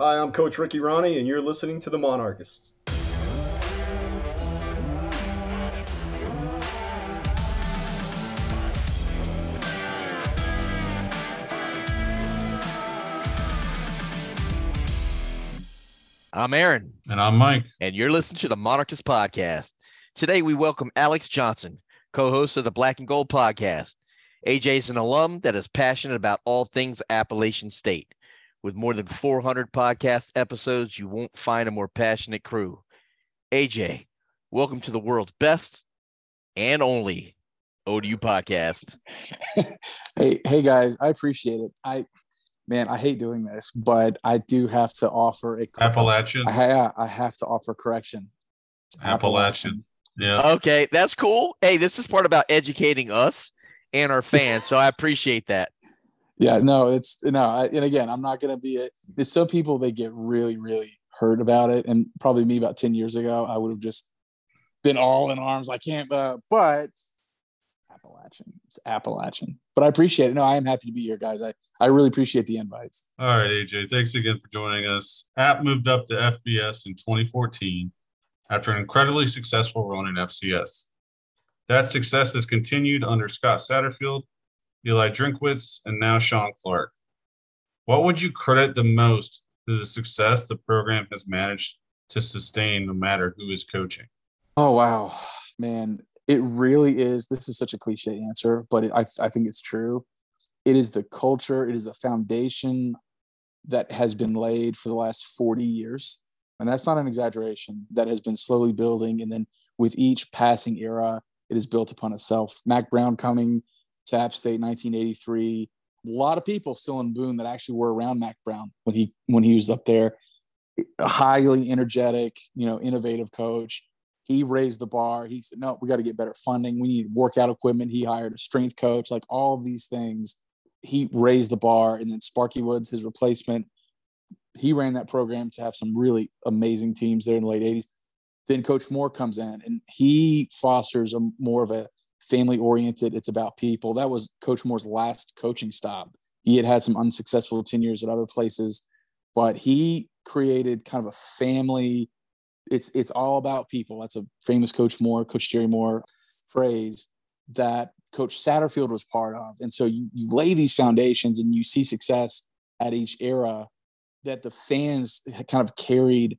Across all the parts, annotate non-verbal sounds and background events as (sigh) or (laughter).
Hi, I'm Coach Ricky Rahne, and you're listening to The Monarchists. I'm Aaron, And I'm Mike. and you're listening to the Monarchist Podcast. Today, we welcome Alex Johnson, co host of the Black and Gold Podcast. AJ is an alum that is passionate about all things Appalachian State. With more than 400 podcast episodes, you won't find a more passionate crew. AJ, welcome to the world's best and only ODU podcast. (laughs) hey, hey guys, I appreciate it. I, man, I hate doing this, but I do have to offer a Appalachian. I, I have to offer correction. It's Appalachian. Yeah. Okay, that's cool. Hey, this is part about educating us and our fans, so I appreciate that. Yeah, no, it's no, I, and again, I'm not gonna be it. There's some people they get really, really hurt about it, and probably me about ten years ago, I would have just been all in arms. I can't, uh, but Appalachian, it's Appalachian. But I appreciate it. No, I am happy to be here, guys. I I really appreciate the invites. All right, AJ. Thanks again for joining us. App moved up to FBS in 2014 after an incredibly successful run in FCS. That success has continued under Scott Satterfield, Eli Drinkwitz, and now Shawn Clark. What would you credit the most to the success the program has managed to sustain no matter who is coaching? Oh wow, man! It really is. This is such a cliche answer, but it, I I think it's true. It is the culture. It is the foundation that has been laid for the last forty years, and that's not an exaggeration. That has been slowly building, and then with each passing era, it is built upon itself. Mack Brown coming to App State, 1983. A lot of people still in Boone that actually were around Mack Brown when he when he was up there. A highly energetic, you know, innovative coach he raised the bar. He said, no, we got to get better funding. We need workout equipment. He hired a strength coach, like all of these things. He raised the bar. And then Sparky Woods, his replacement, he ran that program to have some really amazing teams there in the late 80s. Then Coach Moore comes in and he fosters a more of a family oriented, it's about people. That was Coach Moore's last coaching stop. He had had some unsuccessful tenures at other places, but he created kind of a family it's it's all about people. That's a famous Coach Moore, Coach Jerry Moore phrase that Coach Satterfield was part of. And so you, you lay these foundations and you see success at each era that the fans kind of carried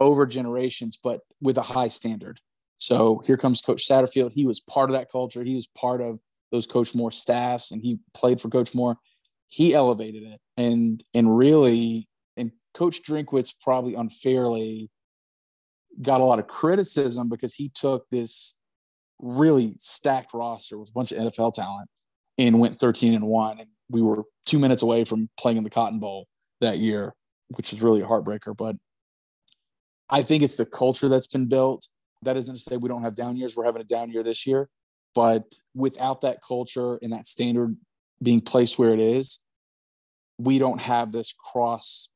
over generations, but with a high standard. So here comes Coach Satterfield. He was part of that culture. He was part of those Coach Moore staffs, and he played for Coach Moore. He elevated it, and and really, and Coach Drinkwitz probably unfairly got a lot of criticism because he took this really stacked roster with a bunch of NFL talent and went 13 and 1 and we were 2 minutes away from playing in the Cotton Bowl that year which was really a heartbreaker but I think it's the culture that's been built that isn't to say we don't have down years we're having a down year this year but without that culture and that standard being placed where it is we don't have this cross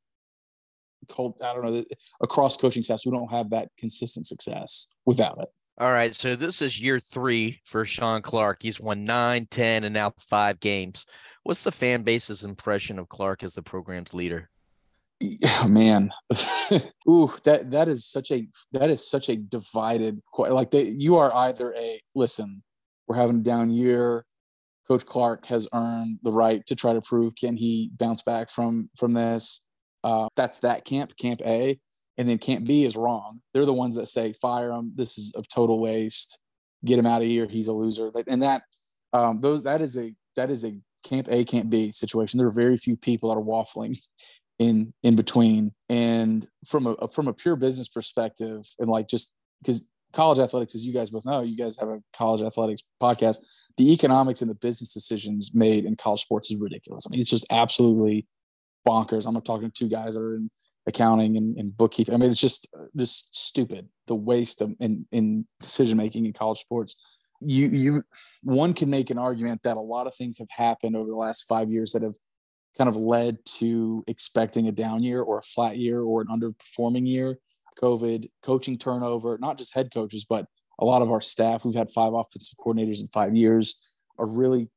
cult, I don't know, across coaching staffs, we don't have that consistent success without it. All right. So this is year three for Sean Clark. He's won nine, 10, and now five games. What's the fan base's impression of Clark as the program's leader? Yeah, (sighs) man, (laughs) ooh, that that is such a that is such a divided. Like they, you are either a listen, we're having a down year. Coach Clark has earned the right to try to prove can he bounce back from from this. Uh, that's that camp, Camp A, and then Camp B is wrong. They're the ones that say fire him. This is a total waste. Get him out of here. He's a loser. And that um, those that is a that is a Camp A, Camp B situation. There are very few people that are waffling in in between. And from a from a pure business perspective, and like just because college athletics, as you guys both know, you guys have a college athletics podcast. The economics and the business decisions made in college sports is ridiculous. I mean, it's just absolutely bonkers. I'm talking to two guys that are in accounting and, and bookkeeping. I mean, it's just uh, just stupid the waste of in, in decision making in college sports. You you one can make an argument that a lot of things have happened over the last five years that have kind of led to expecting a down year or a flat year or an underperforming year. COVID, coaching turnover, not just head coaches, but a lot of our staff. We've had five offensive coordinators in five years. Are really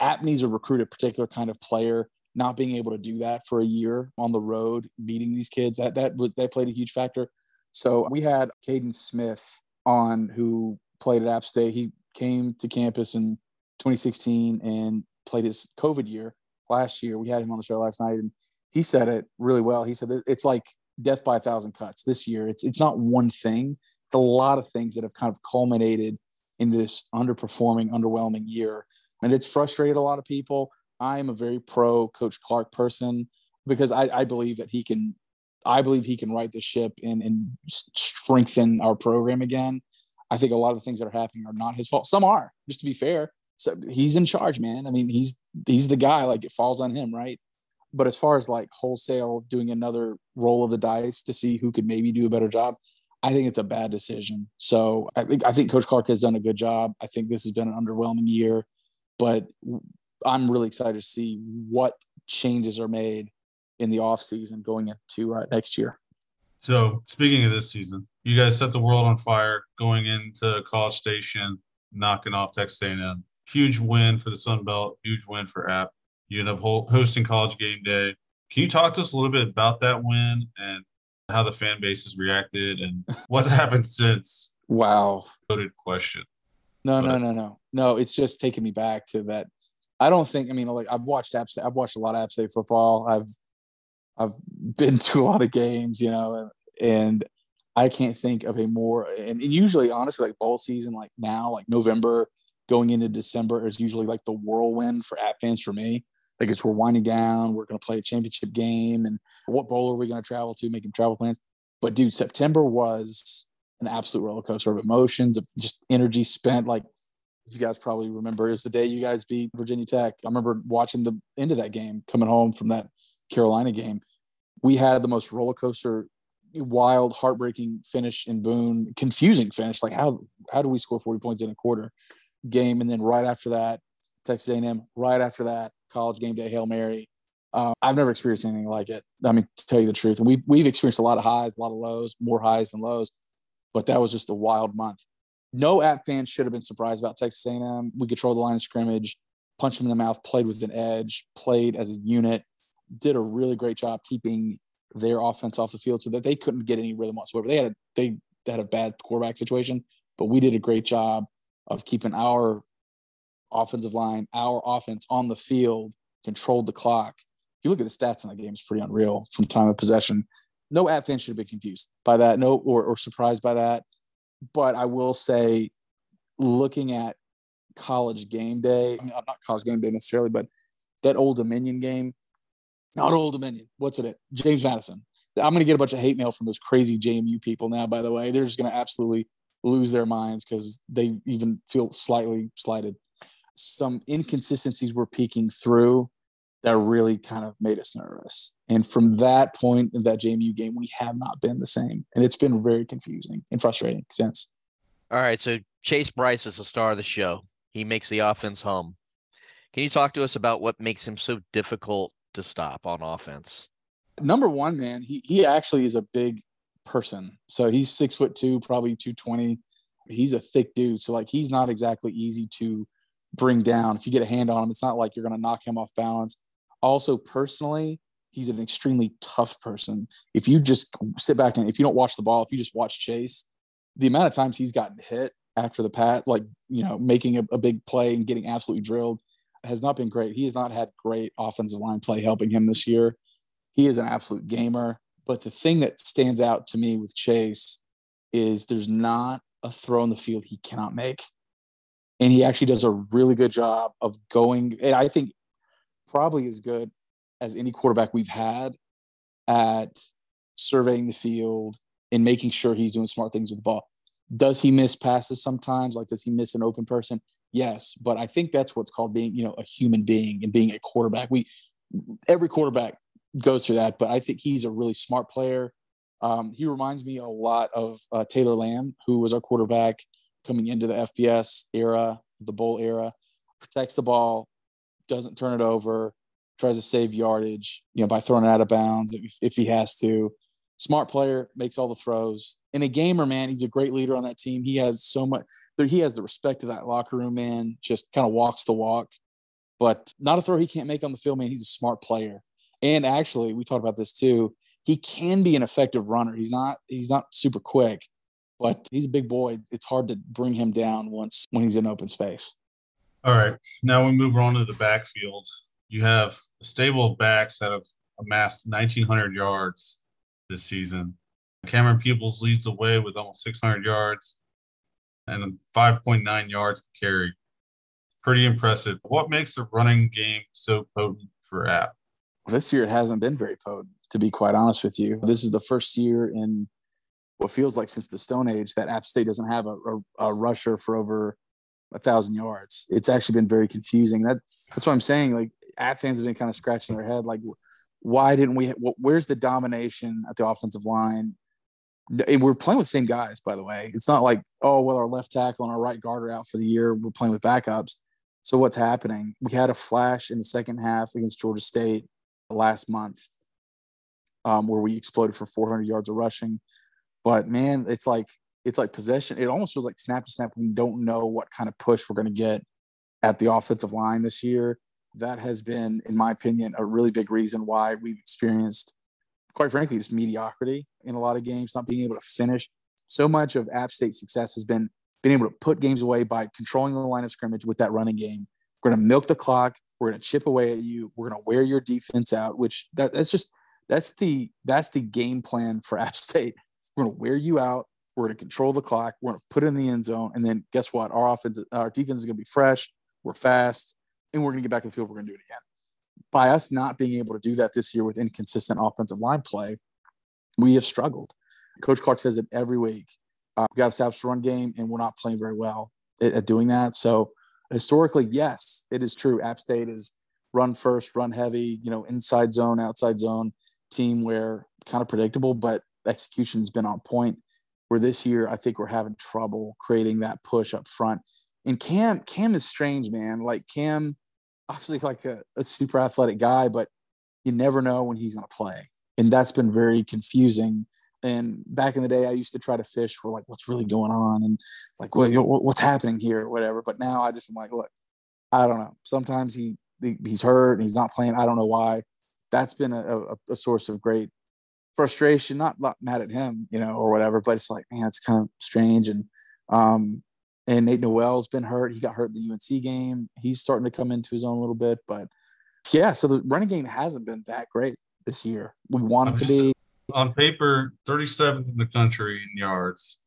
App needs to recruit a particular kind of player not being able to do that for a year on the road, meeting these kids, that that was that played a huge factor. So we had Caden Smith on who played at App State. He came to campus in 2016 and played his COVID year last year. We had him on the show last night, and he said it really well. He said it's like death by a thousand cuts this year. It's it's not one thing. It's a lot of things that have kind of culminated in this underperforming, underwhelming year, and it's frustrated a lot of people. I am a very pro Coach Clark person because I, I believe that he can. I believe he can right the ship and, and strengthen our program again. I think a lot of the things that are happening are not his fault. Some are, just to be fair. So he's in charge, man. I mean, he's he's the guy. Like it falls on him, right? But as far as like wholesale doing another roll of the dice to see who could maybe do a better job, I think it's a bad decision. So I think I think Coach Clark has done a good job. I think this has been an underwhelming year, but I'm really excited to see what changes are made in the off season going into uh, next year. So speaking of this season, you guys set the world on fire going into College Station, knocking off Texas A&M. Huge win for the Sun Belt. Huge win for App. You end up hosting College Game Day. Can you talk to us a little bit about that win and how the fan base has reacted and (laughs) what's happened since? Wow. Loaded question. No, but, no, no, no. No, it's just taking me back to that. I don't think, I mean, like I've watched App State, I've watched a lot of App State football. I've, I've been (laughs) to a lot of games, you know, and I can't think of a more, and, and usually, honestly, like bowl season, like now, like November going into December is usually like the whirlwind for App fans for me like it's we're winding down, we're going to play a championship game, and what bowl are we going to travel to, making travel plans. But dude, September was an absolute roller coaster of emotions, of just energy spent. Like you guys probably remember, it was the day you guys beat Virginia Tech. I remember watching the end of that game, coming home from that Carolina game. We had the most roller coaster, wild, heartbreaking finish in Boone, confusing finish. Like how how do we score forty points in a quarter game? And then right after that, Texas A&M. Right after that, college game day hail mary. Uh, I've never experienced anything like it. I mean, to tell you the truth, and we we've experienced a lot of highs, a lot of lows, more highs than lows, but that was just a wild month. No app fans should have been surprised about Texas A&M. We controlled the line of scrimmage, punched them in the mouth, played with an edge, played as a unit, did a really great job keeping their offense off the field so that they couldn't get any rhythm whatsoever. They had a, they had a bad quarterback situation, but we did a great job of keeping our offensive line, our offense on the field controlled the clock. If you look at the stats in that game, it's pretty unreal from time of possession. No app fan should have been confused by that, no, or, or surprised by that. But I will say, looking at college game day, I mean, not college game day necessarily, but that Old Dominion game, not Old Dominion. What's it? James Madison. I'm going to get a bunch of hate mail from those crazy JMU people now, by the way. They're just going to absolutely lose their minds because they even feel slightly slighted some inconsistencies were peeking through that really kind of made us nervous. And from that point in that JMU game, we have not been the same. And it's been very confusing and frustrating since. All right. So Chase Brice is the star of the show. He makes the offense hum. Can you talk to us about what makes him so difficult to stop on offense? Number one, man, he he actually is a big person. So he's six foot two, probably 220. He's a thick dude. So like he's not exactly easy to bring down. If you get a hand on him, it's not like you're going to knock him off balance. Also, personally, he's an extremely tough person. If you just sit back and if you don't watch the ball, if you just watch Chase, the amount of times he's gotten hit after the pass, like you know, making a, a big play and getting absolutely drilled, has not been great. He has not had great offensive line play helping him this year. He is an absolute gamer. But the thing that stands out to me with Chase is there's not a throw in the field he cannot make and he actually does a really good job of going. And I think probably as good as any quarterback we've had at surveying the field and making sure he's doing smart things with the ball. Does he miss passes sometimes? Like, does he miss an open person? Yes, but I think that's what's called being, you know, a human being and being a quarterback. We every quarterback goes through that, but I think he's a really smart player. Um, he reminds me a lot of uh, Taylor Lamb, who was our quarterback coming into the FBS era, the bowl era, protects the ball, doesn't turn it over, tries to save yardage, you know, by throwing it out of bounds if, if he has to. Smart player, makes all the throws. And a gamer, man, he's a great leader on that team. He has so much, he has the respect of that locker room, man, just kind of walks the walk. but not a throw he can't make on the field, man. He's a smart player. And actually, we talked about this too. He can be an effective runner. He's not he's not super quick, but he's a big boy. It's hard to bring him down once when he's in open space. All right. Now we move on to the backfield. You have a stable of backs that have amassed 1,900 yards this season. Camerun Peoples leads the way with almost 600 yards and 5.9 yards per carry. Pretty impressive. What makes the running game so potent for App? This year it hasn't been very potent, to be quite honest with you. This is the first year in what feels like since the Stone Age that App State doesn't have a, a, a rusher for over a thousand yards. It's actually been very confusing. That that's what I'm saying. Like App fans have been kind of scratching their head, like why didn't we? Where's the domination at the offensive line? And we're playing with the same guys, by the way. It's not like oh, well, our left tackle and our right guard are out for the year. We're playing with backups. So what's happening? We had a flash in the second half against Georgia State last month, um, where we exploded for 400 yards of rushing. But man, it's like it's like possession. It almost feels like snap to snap. We don't know what kind of push we're going to get at the offensive line this year. That has been, in my opinion, a really big reason why we've experienced, quite frankly, just mediocrity in a lot of games, not being able to finish. So much of App State's success has been being able to put games away by controlling the line of scrimmage with that running game. We're going to milk the clock. We're going to chip away at you. We're going to wear your defense out, which that, that's just that's the that's the game plan for (laughs) App State. We're going to wear you out. We're going to control the clock. We're going to put in the end zone, and then guess what? Our offense, our defense is going to be fresh. We're fast, and we're going to get back in the field. We're going to do it again. By us not being able to do that this year with inconsistent offensive line play, we have struggled. Coach Clark says it every week. Uh, we got a establish run game, and we're not playing very well at, at doing that. So historically, yes, it is true. App State is run first, run heavy, you know, inside zone, outside zone team where kind of predictable, but execution's been on point. Where this year, I think we're having trouble creating that push up front. And Cam, Cam is strange, man. Like Cam, obviously like a, a super athletic guy, but you never know when he's going to play. And that's been very confusing. And back in the day, I used to try to fish for like what's really going on and like what, what's happening here, or whatever. But now I just am like, look, I don't know. Sometimes he he's hurt and he's not playing. I don't know why. That's been a, a, a source of great frustration, not, not mad at him, you know, or whatever, but it's like, man, it's kind of strange. And, um, and Nate Noel's been hurt. He got hurt in the UNC game. He's starting to come into his own a little bit, but yeah, so the running game hasn't been that great this year. We want it to be. On paper, 37th in the country in yards,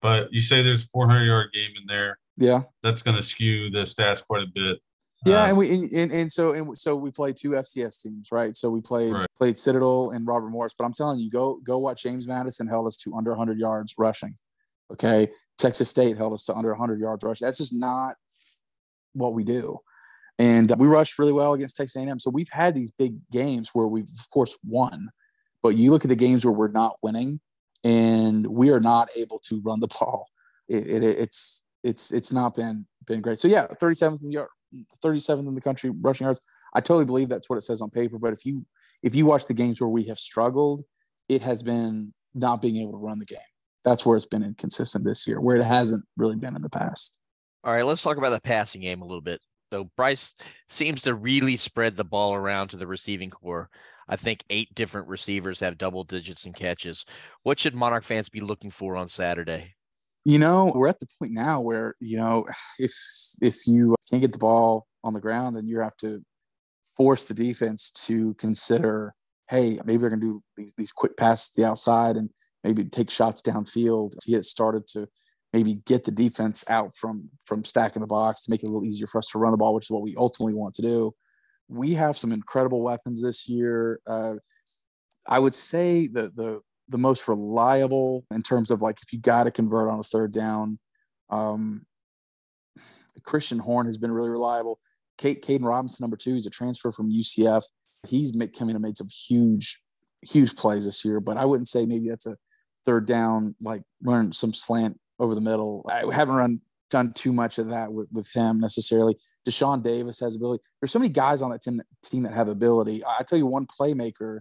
but you say there's 400 yard game in there. Yeah. That's going to skew the stats quite a bit. Yeah, uh, and we and, and so and so we played two FCS teams, right? So we played right. played Citadel and Robert Morris. But I'm telling you, go go watch James Madison held us to under 100 yards rushing. Okay, Texas State held us to under 100 yards rushing. That's just not what we do. And we rushed really well against Texas A&M. So we've had these big games where we've of course won, but you look at the games where we're not winning, and we are not able to run the ball. It, it, it's it's it's not been been great. So yeah, 37th in yard 37th in the country rushing yards. I totally believe that's what it says on paper. But if you if you watch the games where we have struggled, it has been not being able to run the game. That's where it's been inconsistent this year, where it hasn't really been in the past. All right, let's talk about the passing game a little bit. So Brice seems to really spread the ball around to the receiving corps. I think eight different receivers have double digits in catches. What should Monarch fans be looking for on Saturday? You know, we're at the point now where, you know, (sighs) if if you can't get the ball on the ground, then you have to force the defense to consider, hey, maybe they're gonna do these, these quick passes to the outside and maybe take shots downfield to get started to maybe get the defense out from from stacking the box to make it a little easier for us to run the ball, which is what we ultimately want to do. We have some incredible weapons this year. Uh, I would say the the the most reliable in terms of like if you got to convert on a third down. Um, Christian Horn has been really reliable. Kate Kaedin Robinson, number two, he's a transfer from UCF. He's made, coming and made some huge, huge plays this year. But I wouldn't say maybe that's a third down, like running some slant over the middle. I haven't run done too much of that with, with him necessarily. Dashaun Davis has ability. There's so many guys on that team, team that have ability. I tell you, one playmaker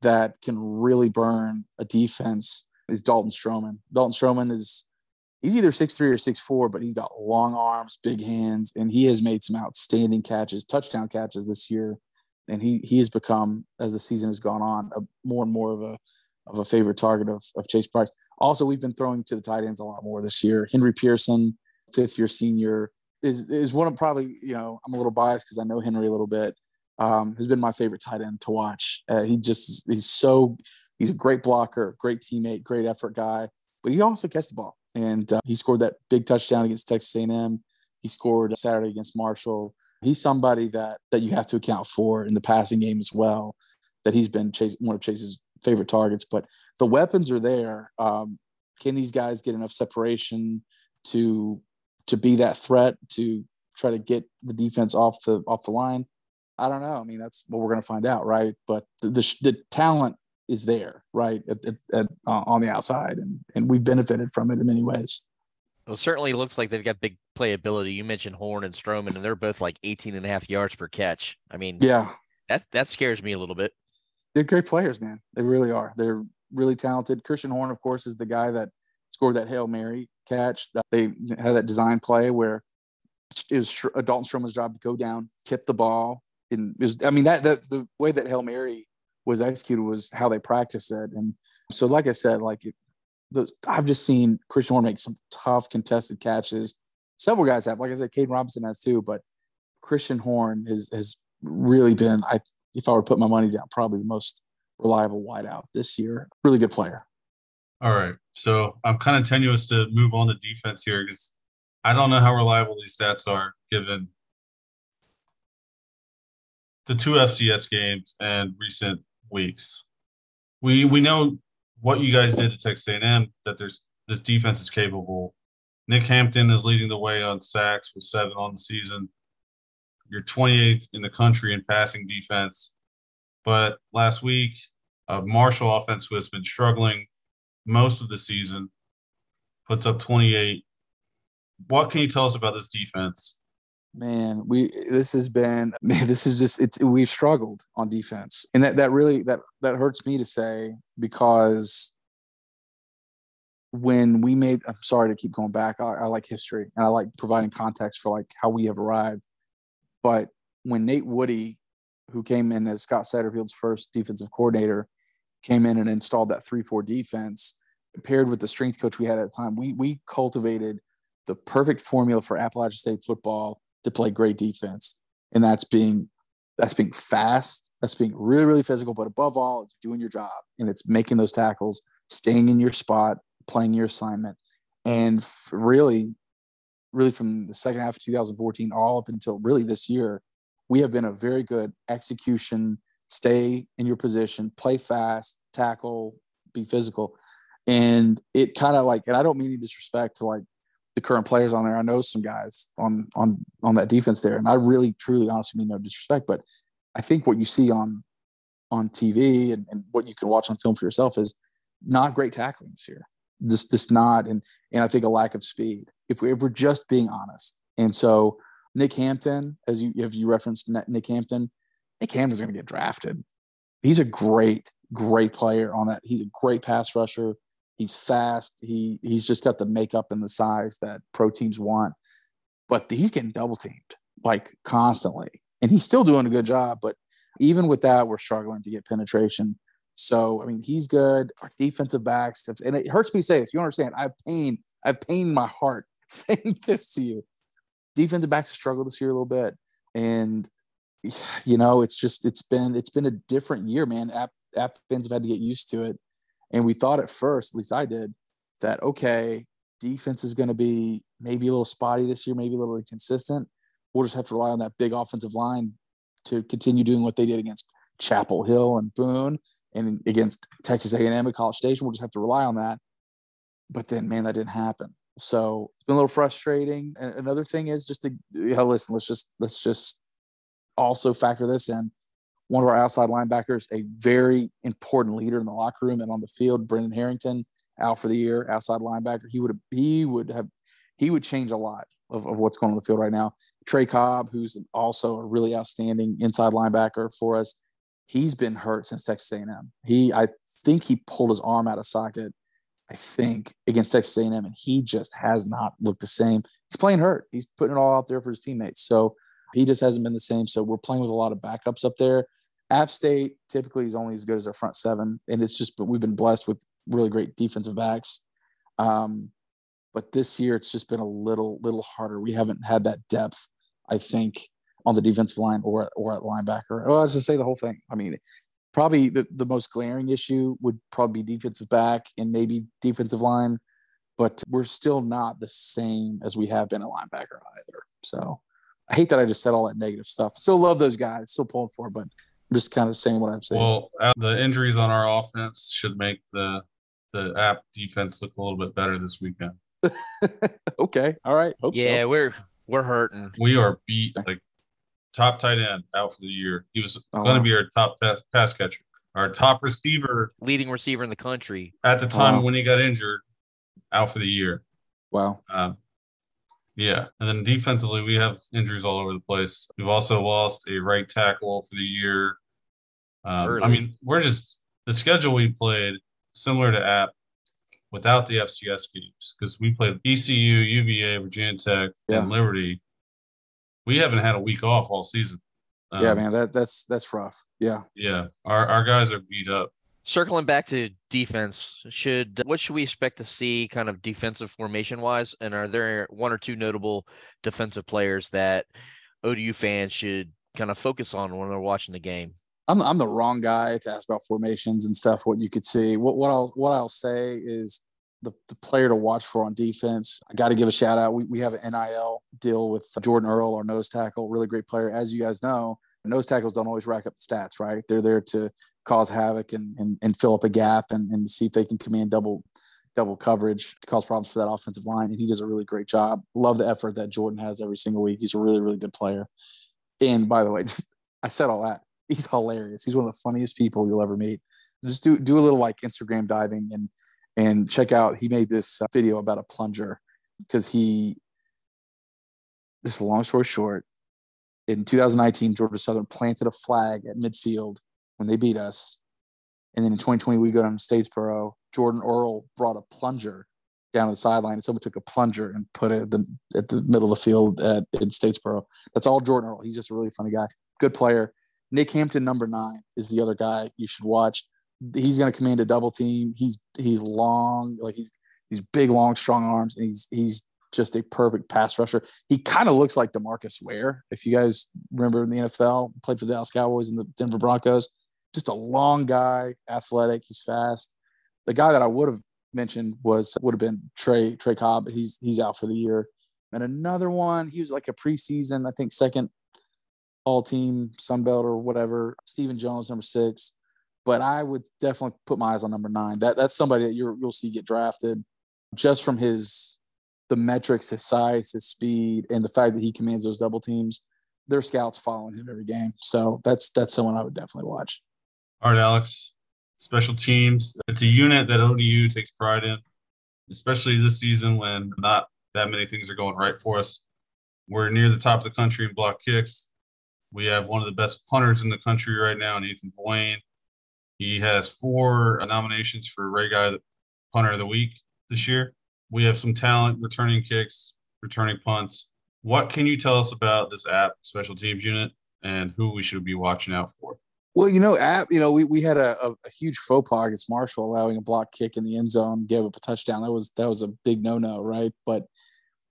that can really burn a defense is Dalton Stroman. Dalton Stroman is he's either six three or six four, but he's got long arms, big hands, and he has made some outstanding catches, touchdown catches this year. And he he has become, as the season has gone on, a more and more of a of a favorite target of, of Chase Brice. Also, we've been throwing to the tight ends a lot more this year. Henry Pearson, fifth year senior, is is one of probably you know I'm a little biased because I know Henry a little bit. Um, has been my favorite tight end to watch. Uh, he just he's so he's a great blocker, great teammate, great effort guy, but he also catches the ball. And uh, he scored that big touchdown against Texas A&M. He scored Saturday against Marshall. He's somebody that that you have to account for in the passing game as well. That he's been Chase, one of Chase's favorite targets. But the weapons are there. Um, can these guys get enough separation to to be that threat to try to get the defense off the off the line? I don't know. I mean, that's what we're going to find out, right? But the, the, the talent is there, right, at, at, at, uh, on the outside, and and we benefited from it in many ways. Well, certainly looks like they've got big playability. You mentioned Horn and Stroman, and they're both like 18 and a half yards per catch. I mean, yeah, that that scares me a little bit. They're great players, man. They really are. They're really talented. Christian Horn, of course, is the guy that scored that Hail Mary catch. Uh, they had that design play where it was uh, Dalton Stroman's job to go down, tip the ball. And was, I mean, that, that the way that Hail Mary was executed was how they practiced it. And so, like I said, like it, those, I've just seen Christian Horn make some tough contested catches. Several guys have, like I said, Kaedin Robinson has too, but Christian Horn has has really been, I if I were to put my money down, probably the most reliable wideout this year. Really good player. All right. So I'm kind of tenuous to move on to defense here because I don't know how reliable these stats are given the two FCS games and recent weeks. We we know what you guys did to Texas A&M that there's this defense is capable. Nick Hampton is leading the way on sacks with seven on the season. You're 28th in the country in passing defense. But last week, a Marshall offense who has been struggling most of the season puts up 28. What can you tell us about this defense? Man, we this has been (laughs) man, this is just it's we've struggled on defense. And that that really that that hurts me to say because when we made i'm sorry to keep going back I, I, like history and i like providing context for like how we have arrived but when nate woody who came in as scott satterfield's first defensive coordinator came in and installed that 3-4 defense paired with the strength coach we had at the time we we cultivated the perfect formula for appalachian state football to play great defense and that's being that's being fast that's being really really physical but above all it's doing your job and it's making those tackles staying in your spot playing your assignment. And really, really from the second half of 2014 all up until really this year, we have been a very good execution, stay in your position, play fast, tackle, be physical. And it kind of like, and I don't mean any disrespect to like the current players on there. I know some guys on on on that defense there, and I really, truly, honestly mean no disrespect, but I think what you see on on TV and, and what you can watch on film for yourself is not great tackling year just just not and and I think a lack of speed. If, we, if we're just being honest, and so Nick Hampton, as you if you referenced Nick Hampton, Nick Hampton's going to get drafted. He's a great great player on that. He's a great pass rusher. He's fast. He he's just got the makeup and the size that pro teams want. But he's getting double teamed like constantly, and he's still doing a good job. But even with that, we're struggling to get penetration. So I mean, he's good. Our defensive backs, and it hurts me to say this. You understand? I have pain. I have pain in my heart (laughs) saying this to you. Defensive backs have struggled this year a little bit, and (sighs) you know, it's just it's been it's been a different year, man. App app fans have had to get used to it, and we thought at first, at least I did, that okay, defense is going to be maybe a little spotty this year, maybe a little inconsistent. We'll just have to rely on that big offensive line to continue doing what they did against Chapel Hill and Boone and against Texas A&M at College Station, we'll just have to rely on that. But then, man, that didn't happen. So it's been a little frustrating. And another thing is just to you know, listen. Let's just let's just also factor this in. One of our outside linebackers, a very important leader in the locker room and on the field, Brendan Harrington, out for the year, outside linebacker. He would have he would have he would change a lot of, of what's going on the field right now. Trey Cobb, who's also a really outstanding inside linebacker for us, he's been hurt since Texas A&M. He, I think he pulled his arm out of socket I think, against Texas A&M, and he just has not looked the same. He's playing hurt. He's putting it all out there for his teammates. So he just hasn't been the same. So we're playing with a lot of backups up there. App State typically is only as good as our front seven, and it's just but we've been blessed with really great defensive backs. Um, but this year it's just been a little little harder. We haven't had that depth, I think, on the defensive line or or at linebacker. Well, I was just say the whole thing. I mean, probably the, the most glaring issue would probably be defensive back and maybe defensive line, but we're still not the same as we have been a linebacker either. So I hate that I just said all that negative stuff. Still love those guys, still pulling for, but I'm just kind of saying what I'm saying. Well, uh, the injuries on our offense should make the the app defense look a little bit better this weekend. (laughs) okay, all right. Hope yeah, so. we're we're hurting. We are beat like top tight end out for the year. He was Oh, going to wow. be our top pass, pass catcher, our top receiver Leading receiver in the country. at the time Wow. when he got injured, out for the year. Wow. Um, yeah, and then defensively, we have injuries all over the place. We've also lost a right tackle for the year. Um, I mean, we're just the schedule we played similar to App without the FCS games because we played ECU, UVA, Virginia Tech, Yeah. and Liberty. We haven't had a week off all season. yeah, Um, man, that that's that's rough. Yeah. Yeah, our our guys are beat up. Circling back to defense, should what should we expect to see kind of defensive formation wise? And are there one or two notable defensive players that ODU fans should kind of focus on when they're watching the game? I'm I'm the wrong guy to ask about formations and stuff. What you could see. What what I'll what I'll say is the the player to watch for on defense. I got to give a shout out. We we have an NIL deal with Jordan Earl, our nose tackle, really great player. As you guys know, nose tackles don't always rack up the stats, right? They're there to cause havoc and and, and fill up a gap and, and see if they can command double double coverage, cause problems for that offensive line. And he does a really great job. Love the effort that Jordan has every single week. He's a really, really good player. And by the way, (laughs) just I said all that. He's hilarious. He's one of the funniest people you'll ever meet. Just do do a little like Instagram diving and and check out. He made this uh, video about a plunger because he. Just long story short, in 2019, Georgia Southern planted a flag at midfield when they beat us, and then in 2020 we go down to Statesboro. Jordan Earl brought a plunger down the sideline, and someone took a plunger and put it at the, at the middle of the field at in Statesboro. That's all Jordan Earl. He's just a really funny guy, good player. Nick Hampton, number nine, is the other guy you should watch. He's going to command a double team. He's he's long, like he's he's big, long, strong arms, and he's he's just a perfect pass rusher. He kind of looks like Demarcus Ware, if you guys remember in the NFL, played for the Dallas Cowboys and the Denver Broncos. Just a long guy, athletic. He's fast. The guy that I would have mentioned was would have been Trey Trey Cobb. He's he's out for the year. And another one, he was like a preseason, I think second all team Sunbelt or whatever. Stephen Jones, number six. But I would definitely put my eyes on number nine. That that's somebody that you're, you'll see get drafted just from his the metrics, his size, his speed, and the fact that he commands those double teams. Their scouts following him every game. So that's that's someone I would definitely watch. All right, Alex. Special teams. It's a unit that ODU takes pride in, especially this season when not that many things are going right for us. We're near the top of the country in block kicks. We have one of the best punters in the country right now, Nathan Voyne. He has four nominations for Ray Guy Punter of the Week this year. We have some talent returning kicks, returning punts. What can you tell us about this app special teams unit and who we should be watching out for? Well, you know, app, you know, we, we had a, a, a huge faux pas against Marshall, allowing a block kick in the end zone, gave up a touchdown. That was that was a big no no, right? But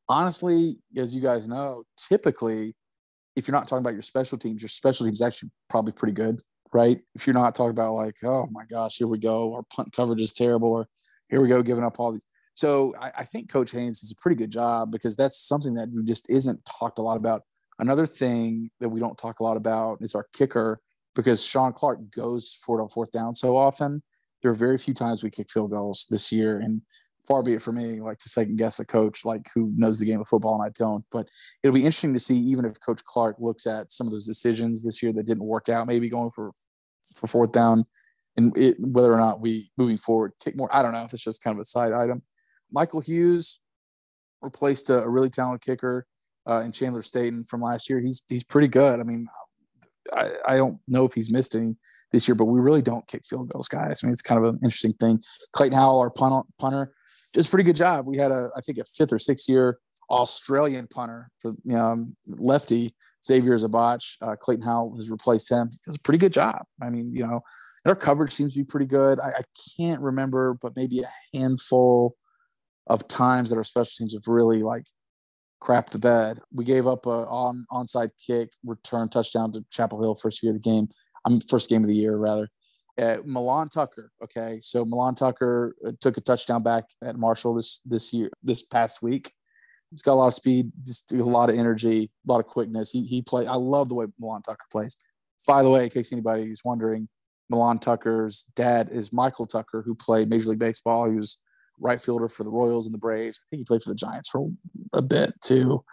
honestly, as you guys know, typically, if you're not talking about your special teams, your special teams actually probably pretty good, right? If you're not talking about like, oh my gosh, here we go, our punt coverage is terrible, or here we go, giving up all these. So I, I think Coach Haynes does a pretty good job because that's something that just isn't talked a lot about. Another thing that we don't talk a lot about is our kicker because Shawn Clark goes for it on fourth down so often. There are very few times we kick field goals this year, and far be it for me like to second guess a coach like who knows the game of football and I don't. But it'll be interesting to see even if Coach Clark looks at some of those decisions this year that didn't work out, maybe going for for fourth down, and it, whether or not we moving forward kick more. I don't know. It's just kind of a side item. Michael Hughes replaced a, a really talented kicker uh, in Chandler Staton from last year. He's he's pretty good. I mean, I, I don't know if he's missed any this year, but we really don't kick field goals, guys. I mean, it's kind of an interesting thing. Clayton Howell, our punter, punter does a pretty good job. We had a, I think, a fifth or sixth year Australian punter for you know, lefty Xavier Subotsch. Uh, Clayton Howell has replaced him. He does a pretty good job. I mean, you know, our coverage seems to be pretty good. I, I can't remember, but maybe a handful of times that our special teams have really like crap the bed. We gave up a on onside kick return touchdown to Chapel Hill first year of the game. I'm first game of the year rather. Uh, Milan Tucker. Okay, so Milan Tucker uh, took a touchdown back at Marshall this this year this past week. He's got a lot of speed, just a lot of energy, a lot of quickness. He he play. I love the way Milan Tucker plays. By the way, in case anybody is wondering, Milan Tucker's dad is Michael Tucker, who played Major League Baseball. He was right fielder for the Royals and the Braves. I think he played for the Giants for a bit too.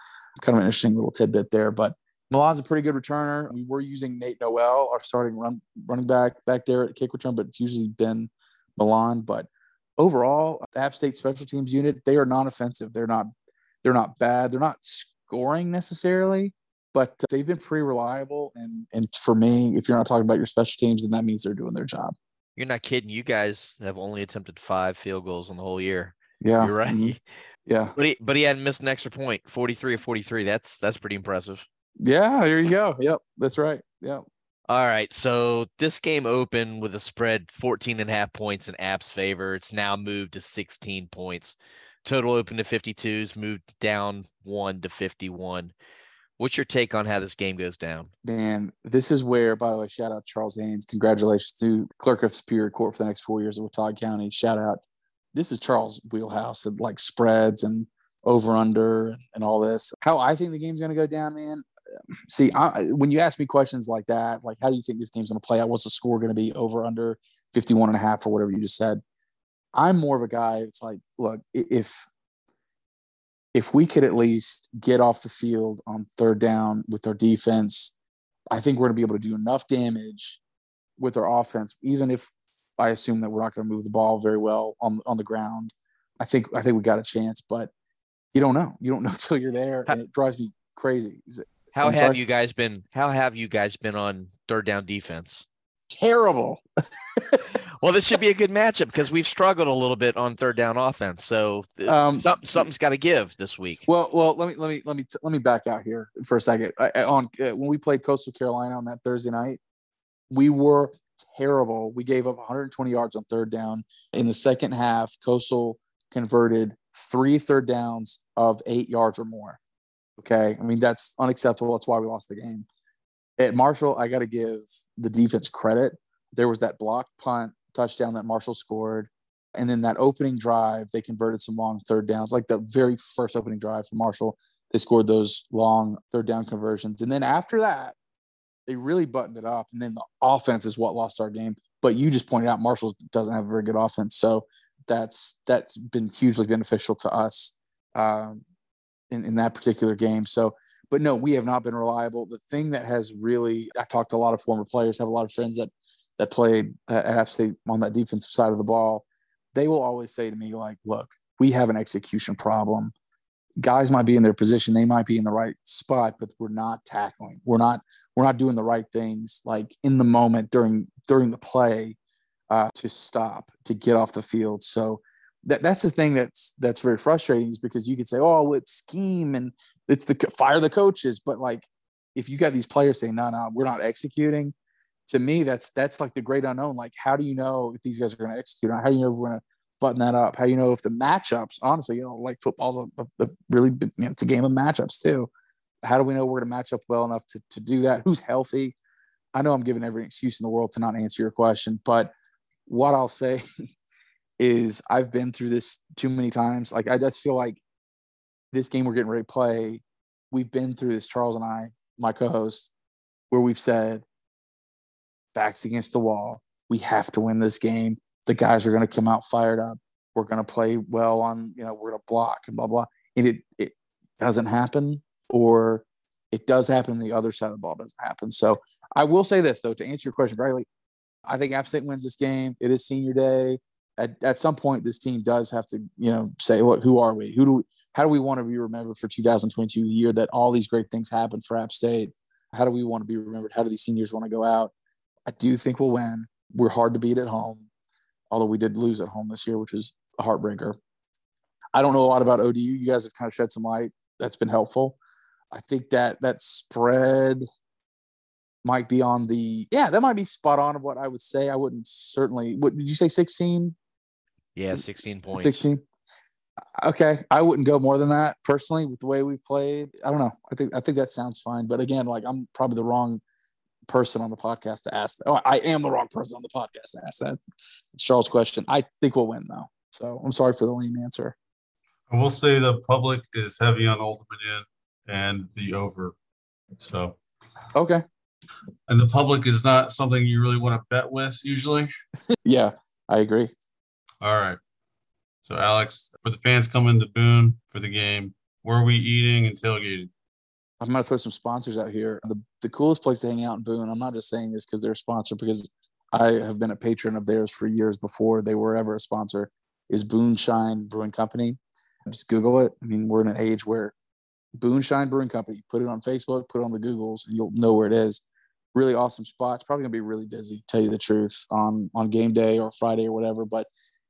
Kind of an interesting little tidbit there. But Milan's a pretty good returner. We were using Nate Noel, our starting run running back back there at kick return, but it's usually been Milan. But overall, the App State special teams unit, they are non-offensive. They're not they're not bad. They're not scoring necessarily, but they've been pretty reliable. And and for me, if you're not talking about your special teams, then that means they're doing their job. You're not kidding. You guys have only attempted five field goals in the whole year. Yeah. You're right. Mm-hmm. Yeah. But he but he hadn't missed an extra point. 43 or 43. That's that's pretty impressive. Yeah, there you go. Yep. That's right. Yep. All right. So this game opened with a spread 14 and a half points in App's favor. It's now moved to 16 points. Total open to 52s, moved down one to 51. What's your take on how this game goes down? Man, this is where, by the way, shout out Charles Haynes. Congratulations to Clerk of Superior Court for the next four years at Watauga County. Shout out. This is Charles' wheelhouse of like spreads and over under and all this. How I think the game's going to go down, man. See, I, when you ask me questions like that, like how do you think this game's going to play out? What's the score going to be over under 51 and a half or whatever you just said? I'm more of a guy. It's like, look, if if we could at least get off the field on third down with our defense, I think we're going to be able to do enough damage with our offense, even if I assume that we're not going to move the ball very well on on the ground. I think I think we got a chance, but you don't know. You don't (laughs) know until you're there, and it drives me crazy. How I'm have sorry? you guys been? How have you guys been on third down defense? Terrible. (laughs) well, this should be a good matchup because we've struggled a little bit on third down offense. So um, some, something's got to give this week. Well, well, let me let me let me let me back out here for a second. I, on uh, when we played Coastal Carolina on that Thursday night, we were terrible. We gave up 120 yards on third down. In the second half, Coastal converted three third downs of eight yards or more. Okay, I mean that's unacceptable. That's why we lost the game. At Marshall, I got to give the defense credit there was that block punt touchdown that Marshall scored. And then that opening drive, they converted some long third downs, like the very first opening drive for Marshall. They scored those long third down conversions. And then after that, they really buttoned it up. And then the offense is what lost our game. But you just pointed out Marshall doesn't have a very good offense. So that's that's been hugely beneficial to us um, in, in that particular game. So, but no, we have not been reliable. The thing that has really, I talked to a lot of former players, have a lot of friends that that played at App State on that defensive side of the ball, they will always say to me, like, look, we have an execution problem. Guys might be in their position, they might be in the right spot, but we're not tackling. We're not we're not doing the right things like in the moment during during the play uh, to stop to get off the field. So that that's the thing that's that's very frustrating is because you could say, oh, it's scheme and it's the fire the coaches, but like if you got these players saying, no, no, we're not executing, to me, that's that's like the great unknown. Like, how do you know if these guys are going to execute? How do you know if we're going to button that up? How do you know if the matchups? Honestly, you know, like football's a, a really you know, it's a game of matchups too. How do we know we're going to match up well enough to to do that? Who's healthy? I know I'm giving every excuse in the world to not answer your question, but what I'll say (laughs) is I've been through this too many times. Like I just feel like this game we're getting ready to play, we've been through this, Charles and I, my co-host, where we've said backs against the wall. We have to win this game. The guys are going to come out fired up. We're going to play well on, you know, we're going to block and blah, blah. And it, it doesn't happen or it does happen. The other side of the ball doesn't happen. So I will say this, though, to answer your question, Bradley, I think App State wins this game. It is senior day. At, at some point, this team does have to, you know, say, what, who are we? Who do we, how do we want to be remembered for 2022, the year that all these great things happened for App State? How do we want to be remembered? How do these seniors want to go out? I do think we'll win. We're hard to beat at home, although we did lose at home this year, which was a heartbreaker. I don't know a lot about ODU. You guys have kind of shed some light. That's been helpful. I think that that spread might be on the yeah that might be spot on of what I would say. I wouldn't certainly. What did you say? Sixteen. Yeah, sixteen points. Sixteen. Okay, I wouldn't go more than that personally with the way we've played. I don't know. I think I think that sounds fine. But again, like I'm probably the wrong person on the podcast to ask. That. Oh, I am the wrong person on the podcast to ask that. It's Charles' question. I think we'll win though. So I'm sorry for the lame answer. I will say the public is heavy on Old Dominion and the over. So okay. And the public is not something you really want to bet with usually. (laughs) yeah, I agree. All right. So Alex, for the fans coming to Boone for the game, where are we eating and tailgating? I'm gonna throw some sponsors out here. The the coolest place to hang out in Boone. I'm not just saying this because they're a sponsor, because I have been a patron of theirs for years before they were ever a sponsor. Is Booneshine Brewing Company? Just Google it. I mean, we're in an age where Booneshine Brewing Company. Put it on Facebook, put it on the Googles, and you'll know where it is. Really awesome spot. It's probably gonna be really busy. Tell you the truth on on game day or Friday or whatever, but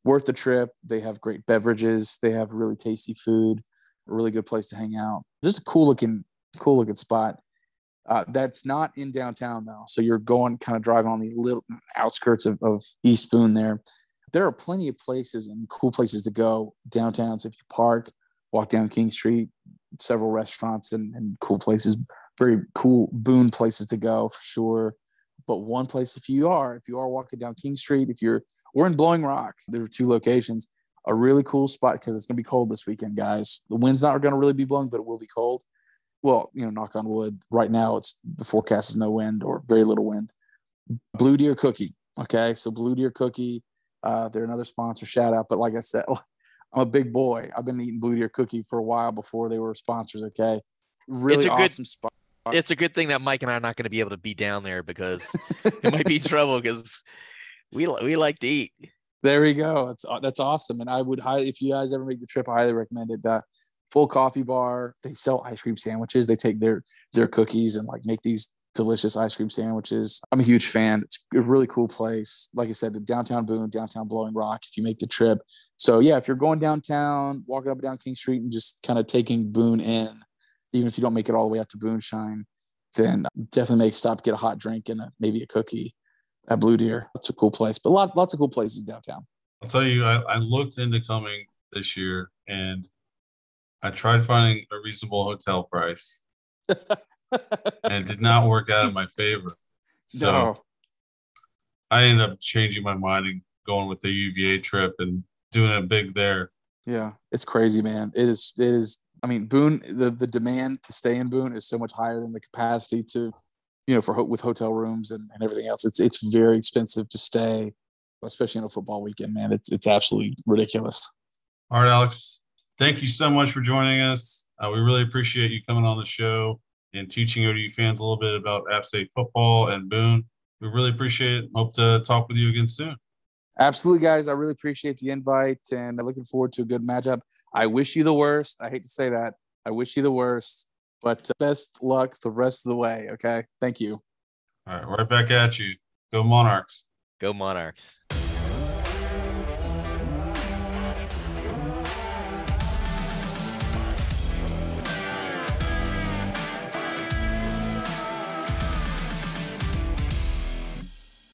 worth the trip. They have great beverages. They have really tasty food. A really good place to hang out. Just a cool looking, cool looking spot. Uh, that's not in downtown though. So you're going kind of driving on the little outskirts of, of East Boone there. There are plenty of places and cool places to go downtown. So if you park, walk down King Street, several restaurants and, and cool places, very cool Boone places to go for sure. But one place, if you are, if you are walking down King Street, if you're, we're in Blowing Rock. There are two locations. A really cool spot because it's going to be cold this weekend, guys. The wind's not going to really be blowing, but it will be cold. Well, you know, knock on wood. Right now, it's the forecast is no wind or very little wind. Blue Deer Cookie. Okay, so Blue Deer Cookie. Uh, they're another sponsor. Shout out. But like I said, (laughs) I'm a big boy. I've been eating Blue Deer Cookie for a while before they were sponsors. Okay, really it's a awesome good, spot. It's a good thing that Mike and I are not going to be able to be down there because (laughs) it might be trouble because we we like to eat. There we go. That's that's awesome. And I would highly, if you guys ever make the trip, I highly recommend it. Uh, full coffee bar. They sell ice cream sandwiches. They take their their cookies and like make these delicious ice cream sandwiches. I'm a huge fan. It's a really cool place. Like I said, the downtown Boone, downtown Blowing Rock. If you make the trip, so yeah, if you're going downtown, walking up and down King Street, and just kind of taking Boone in, even if you don't make it all the way up to Booneshine, then definitely make stop, get a hot drink and a, maybe a cookie at Blue Deer. That's a cool place, but lot, lots of cool places downtown. I'll tell you, I, I looked into coming this year and I tried finding a reasonable hotel price (laughs) and it did not work out in my favor. So No. I ended up changing my mind and going with the UVA trip and doing it big there. Yeah, it's crazy, man. It is. It is. I mean, Boone. The the demand to stay in Boone is so much higher than the capacity to, you know, for with hotel rooms and, and everything else. It's it's very expensive to stay, especially on a football weekend. Man, it's it's absolutely ridiculous. All right, Alex. Thank you so much for joining us. Uh, we really appreciate you coming on the show and teaching ODU fans a little bit about App State football and Boone. We really appreciate it. Hope to talk with you again soon. Absolutely, guys. I really appreciate the invite, and I'm looking forward to a good matchup. I wish you the worst. I hate to say that. I wish you the worst, but best luck the rest of the way. Okay. Thank you. All right, right back at you. Go Monarchs. Go Monarchs.